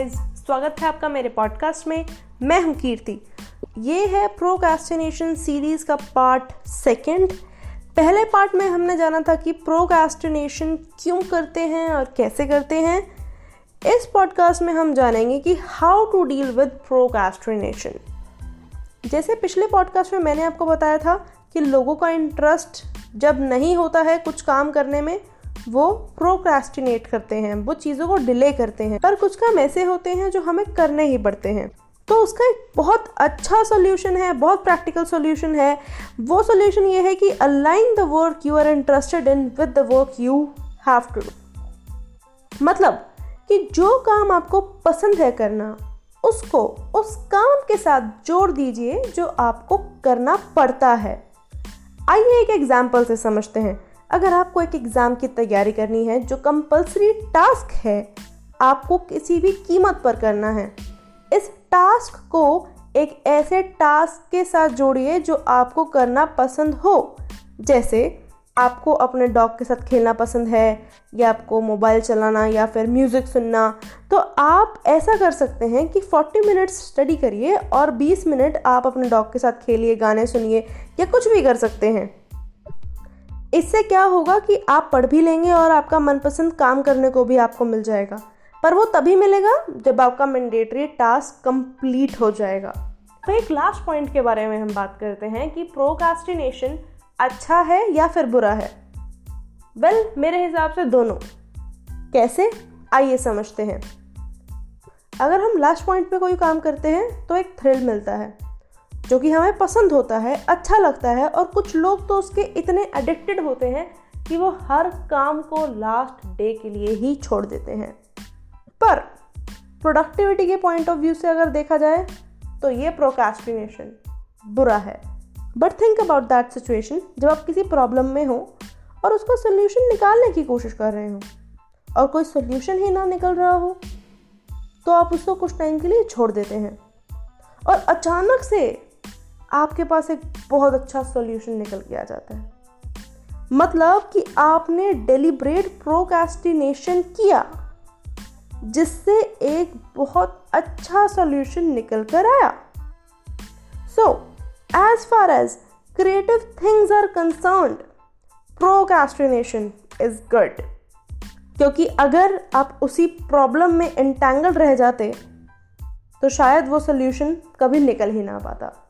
Guys स्वागत है आपका मेरे पॉडकास्ट में। मैं हूँ कीर्ति। ये है प्रोकास्टिनेशन सीरीज़ का पार्ट सेकंड पहले पार्ट में हमने जाना था कि प्रोकास्टिनेशन क्यों करते हैं और कैसे करते हैं। इस पॉडकास्ट में हम जानेंगे कि how to deal with procrastination जैसे पिछले पॉडकास्ट में मैंने आपको बताया था कि लोगों का इंटरेस्ट जब नहीं होता है कुछ काम करने में वो प्रोक्रेस्टिनेट करते हैं, वो चीज़ों को डिले करते हैं, पर कुछ काम ऐसे होते हैं जो हमें करने ही पड़ते हैं। तो उसका एक बहुत अच्छा सोल्यूशन है, बहुत प्रैक्टिकल सोल्यूशन है। वो सोल्यूशन ये है कि align the work you are interested in with the work you have to do मतलब कि जो काम आपको पसंद है करना, उसको, उस काम के साथ जोड़ दीजिए जो आपको करना पड़ता है। आइए एक एग्ज़ाम्पल से समझते हैं। अगर आपको एक एग्ज़ाम की तैयारी करनी है, जो कंपलसरी टास्क है, आपको किसी भी कीमत पर करना है। इस टास्क को एक ऐसे टास्क के साथ जोड़िए, जो आपको करना पसंद हो। जैसे, आपको अपने डॉग के साथ खेलना पसंद है, या आपको मोबाइल चलाना, या फिर म्यूज़िक सुनना तो आप ऐसा कर सकते हैं कि 40 मिनट्स स्टडी करिए, और 20 मिनट आप अपने डॉग के साथ खेलिए, गाने सुनिए, या कुछ भी कर सकते हैं। इससे क्या होगा कि आप पढ़ भी लेंगे और आपका मनपसंद काम करने को भी आपको मिल जाएगा। पर वो तभी मिलेगा जब आपका मैंडेटरी टास्क कंप्लीट हो जाएगा। तो एक लास्ट पॉइंट के बारे में हम बात करते हैं कि प्रोकास्टिनेशन अच्छा है या फिर बुरा है। वेल well, मेरे हिसाब से दोनों। कैसे? आइए समझते हैं। अगर हम लास्ट पॉइंट पे कोई काम करते हैं तो एक थ्रिल मिलता है। जो कि हमें पसंद होता है अच्छा लगता है और कुछ लोग तो उसके इतने एडिक्टेड होते हैं कि वो हर काम को लास्ट डे के लिए ही छोड़ देते हैं। पर प्रोडक्टिविटी के पॉइंट ऑफ़ व्यू से अगर देखा जाए तो ये प्रोकास्टिनेशन बुरा है। But think about that situation जब आप किसी प्रॉब्लम में हो और उसका सोल्यूशन निकालने की कोशिश कर रहे हो और कोई सोल्यूशन ही ना निकल रहा हो तो आप उसको कुछ टाइम के लिए छोड़ देते हैं। और अचानक से आपके पास एक बहुत अच्छा सॉल्यूशन निकल के आ जाता है। मतलब कि आपने डेलीब्रेट प्रोकास्टिनेशन किया, जिससे एक बहुत अच्छा सॉल्यूशन निकल कर आया। So as far as creative things are concern procrastination is good क्योंकि अगर आप उसी प्रॉब्लम में इंटेंगल रह जाते तो शायद वो सोल्यूशन कभी निकल ही ना पाता।